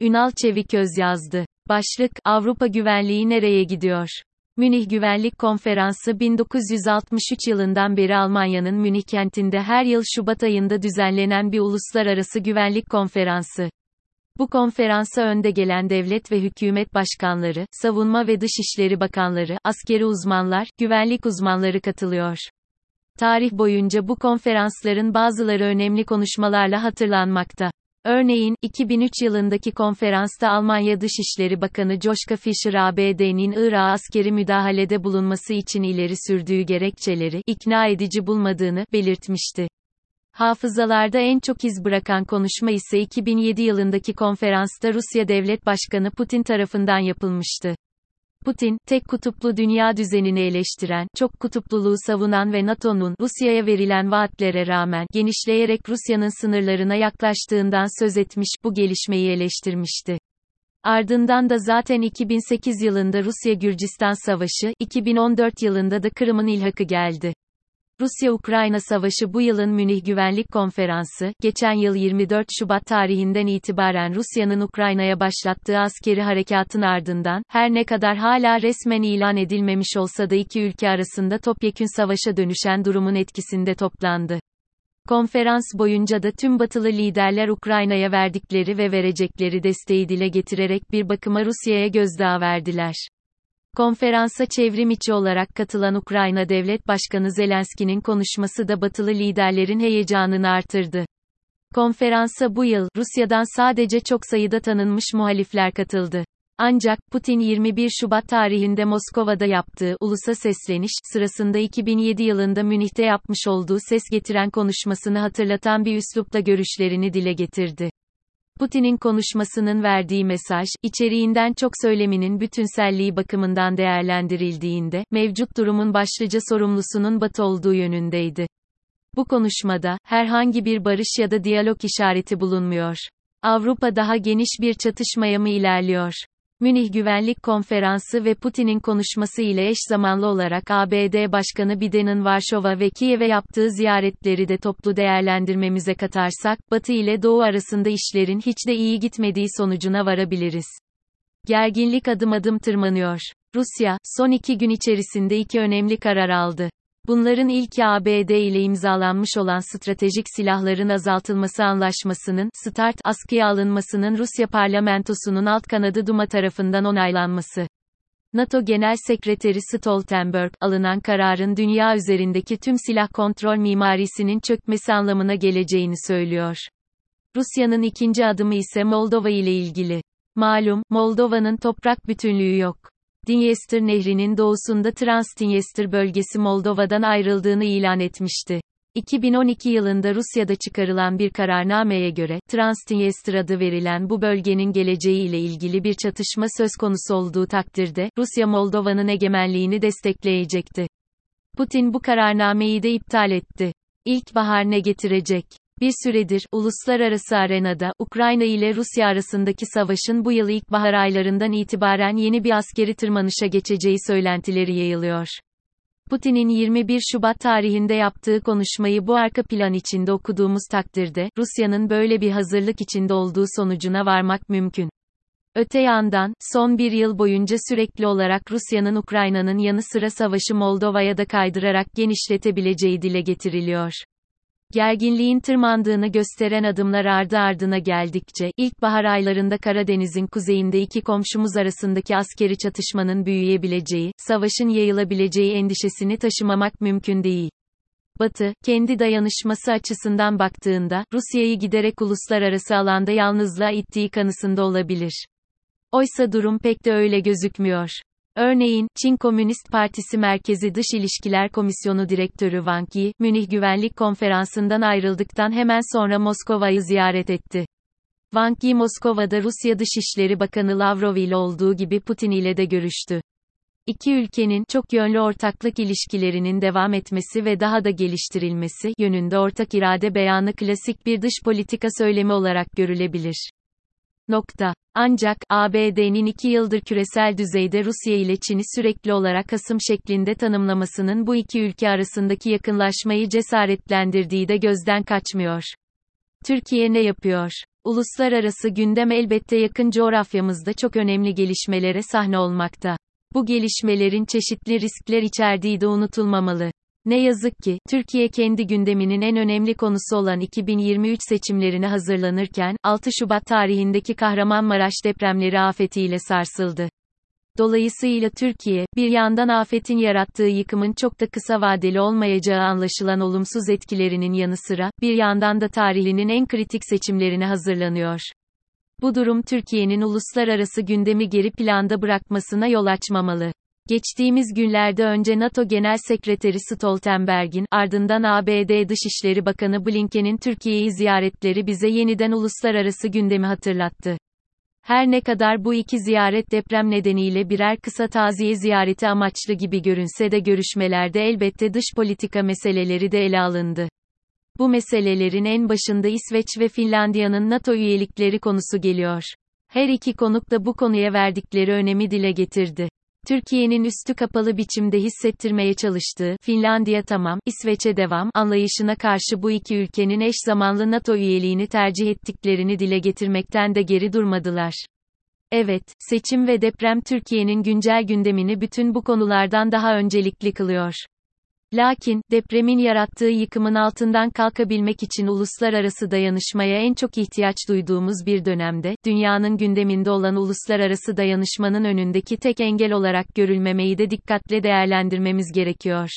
Ünal Çeviköz yazdı. Başlık, Avrupa güvenliği nereye gidiyor? Münih Güvenlik Konferansı 1963 yılından beri Almanya'nın Münih kentinde her yıl Şubat ayında düzenlenen bir uluslararası güvenlik konferansı. Bu konferansa önde gelen devlet ve hükümet başkanları, savunma ve dışişleri bakanları, askeri uzmanlar, güvenlik uzmanları katılıyor. Tarih boyunca bu konferansların bazıları önemli konuşmalarla hatırlanmakta. Örneğin, 2003 yılındaki konferansta Almanya Dışişleri Bakanı Joschka Fischer ABD'nin Irak'a askeri müdahalede bulunması için ileri sürdüğü gerekçeleri ikna edici bulmadığını belirtmişti. Hafızalarda en çok iz bırakan konuşma ise 2007 yılındaki konferansta Rusya Devlet Başkanı Putin tarafından yapılmıştı. Putin, tek kutuplu dünya düzenini eleştiren, çok kutupluluğu savunan ve NATO'nun Rusya'ya verilen vaatlere rağmen genişleyerek Rusya'nın sınırlarına yaklaştığından söz etmiş, bu gelişmeyi eleştirmişti. Ardından da zaten 2008 yılında Rusya-Gürcistan Savaşı, 2014 yılında da Kırım'ın ilhakı geldi. Rusya-Ukrayna Savaşı bu yılın Münih Güvenlik Konferansı, geçen yıl 24 Şubat tarihinden itibaren Rusya'nın Ukrayna'ya başlattığı askeri harekatın ardından, her ne kadar hala resmen ilan edilmemiş olsa da iki ülke arasında topyekün savaşa dönüşen durumun etkisinde toplandı. Konferans boyunca da tüm batılı liderler Ukrayna'ya verdikleri ve verecekleri desteği dile getirerek bir bakıma Rusya'ya gözdağı verdiler. Konferansa çevrim içi olarak katılan Ukrayna Devlet Başkanı Zelenski'nin konuşması da batılı liderlerin heyecanını artırdı. Konferansa bu yıl, Rusya'dan sadece çok sayıda tanınmış muhalifler katıldı. Ancak, Putin 21 Şubat tarihinde Moskova'da yaptığı ulusa sesleniş sırasında 2007 yılında Münih'te yapmış olduğu ses getiren konuşmasını hatırlatan bir üslupla görüşlerini dile getirdi. Putin'in konuşmasının verdiği mesaj, içeriğinden çok söyleminin bütünselliği bakımından değerlendirildiğinde, mevcut durumun başlıca sorumlusunun Batı olduğu yönündeydi. Bu konuşmada, herhangi bir barış ya da diyalog işareti bulunmuyor. Avrupa daha geniş bir çatışmaya mı ilerliyor? Münih Güvenlik Konferansı ve Putin'in konuşması ile eş zamanlı olarak ABD Başkanı Biden'ın Varşova ve Kiev'e yaptığı ziyaretleri de toplu değerlendirmemize katarsak, Batı ile Doğu arasında işlerin hiç de iyi gitmediği sonucuna varabiliriz. Gerginlik adım adım tırmanıyor. Rusya, son iki gün içerisinde iki önemli karar aldı. Bunların ilki ABD ile imzalanmış olan stratejik silahların azaltılması anlaşmasının, START, askıya alınmasının Rusya parlamentosunun alt kanadı Duma tarafından onaylanması. NATO Genel Sekreteri Stoltenberg, alınan kararın dünya üzerindeki tüm silah kontrol mimarisinin çökmesi anlamına geleceğini söylüyor. Rusya'nın ikinci adımı ise Moldova ile ilgili. Malum, Moldova'nın toprak bütünlüğü yok. Dinyester Nehri'nin doğusunda Transdinyester bölgesi Moldova'dan ayrıldığını ilan etmişti. 2012 yılında Rusya'da çıkarılan bir kararnameye göre, Transdinyester adı verilen bu bölgenin geleceği ile ilgili bir çatışma söz konusu olduğu takdirde, Rusya Moldova'nın egemenliğini destekleyecekti. Putin bu kararnameyi de iptal etti. İlkbahar ne getirecek? Bir süredir, uluslararası arenada, Ukrayna ile Rusya arasındaki savaşın bu yıl ilkbahar aylarından itibaren yeni bir askeri tırmanışa geçeceği söylentileri yayılıyor. Putin'in 21 Şubat tarihinde yaptığı konuşmayı bu arka plan içinde okuduğumuz takdirde, Rusya'nın böyle bir hazırlık içinde olduğu sonucuna varmak mümkün. Öte yandan, son bir yıl boyunca sürekli olarak Rusya'nın Ukrayna'nın yanı sıra savaşı Moldova'ya da kaydırarak genişletebileceği dile getiriliyor. Gerginliğin tırmandığını gösteren adımlar ardı ardına geldikçe, ilkbahar aylarında Karadeniz'in kuzeyinde iki komşumuz arasındaki askeri çatışmanın büyüyebileceği, savaşın yayılabileceği endişesini taşımamak mümkün değil. Batı, kendi dayanışması açısından baktığında, Rusya'yı giderek uluslararası alanda yalnızlığa ittiği kanısında olabilir. Oysa durum pek de öyle gözükmüyor. Örneğin, Çin Komünist Partisi Merkezi Dış İlişkiler Komisyonu Direktörü Wang Yi, Münih Güvenlik Konferansı'ndan ayrıldıktan hemen sonra Moskova'yı ziyaret etti. Wang Yi Moskova'da Rusya Dışişleri Bakanı Lavrov ile olduğu gibi Putin ile de görüştü. İki ülkenin çok yönlü ortaklık ilişkilerinin devam etmesi ve daha da geliştirilmesi yönünde ortak irade beyanı klasik bir dış politika söylemi olarak görülebilir. Nokta. Ancak, ABD'nin iki yıldır küresel düzeyde Rusya ile Çin'i sürekli olarak hasım şeklinde tanımlamasının bu iki ülke arasındaki yakınlaşmayı cesaretlendirdiği de gözden kaçmıyor. Türkiye ne yapıyor? Uluslararası gündem elbette yakın coğrafyamızda çok önemli gelişmelere sahne olmakta. Bu gelişmelerin çeşitli riskler içerdiği de unutulmamalı. Ne yazık ki, Türkiye kendi gündeminin en önemli konusu olan 2023 seçimlerine hazırlanırken, 6 Şubat tarihindeki Kahramanmaraş depremleri afetiyle sarsıldı. Dolayısıyla Türkiye, bir yandan afetin yarattığı yıkımın çok da kısa vadeli olmayacağı anlaşılan olumsuz etkilerinin yanı sıra, bir yandan da tarihinin en kritik seçimlerine hazırlanıyor. Bu durum Türkiye'nin uluslararası gündemi geri planda bırakmasına yol açmamalı. Geçtiğimiz günlerde önce NATO Genel Sekreteri Stoltenberg'in, ardından ABD Dışişleri Bakanı Blinken'in Türkiye'yi ziyaretleri bize yeniden uluslararası gündemi hatırlattı. Her ne kadar bu iki ziyaret deprem nedeniyle birer kısa taziye ziyareti amaçlı gibi görünse de görüşmelerde elbette dış politika meseleleri de ele alındı. Bu meselelerin en başında İsveç ve Finlandiya'nın NATO üyelikleri konusu geliyor. Her iki konuk da bu konuya verdikleri önemi dile getirdi. Türkiye'nin üstü kapalı biçimde hissettirmeye çalıştığı, Finlandiya tamam, İsveç'e devam, anlayışına karşı bu iki ülkenin eş zamanlı NATO üyeliğini tercih ettiklerini dile getirmekten de geri durmadılar. Evet, seçim ve deprem Türkiye'nin güncel gündemini bütün bu konulardan daha öncelikli kılıyor. Lakin, depremin yarattığı yıkımın altından kalkabilmek için uluslararası dayanışmaya en çok ihtiyaç duyduğumuz bir dönemde, dünyanın gündeminde olan uluslararası dayanışmanın önündeki tek engel olarak görülmemeyi de dikkatle değerlendirmemiz gerekiyor.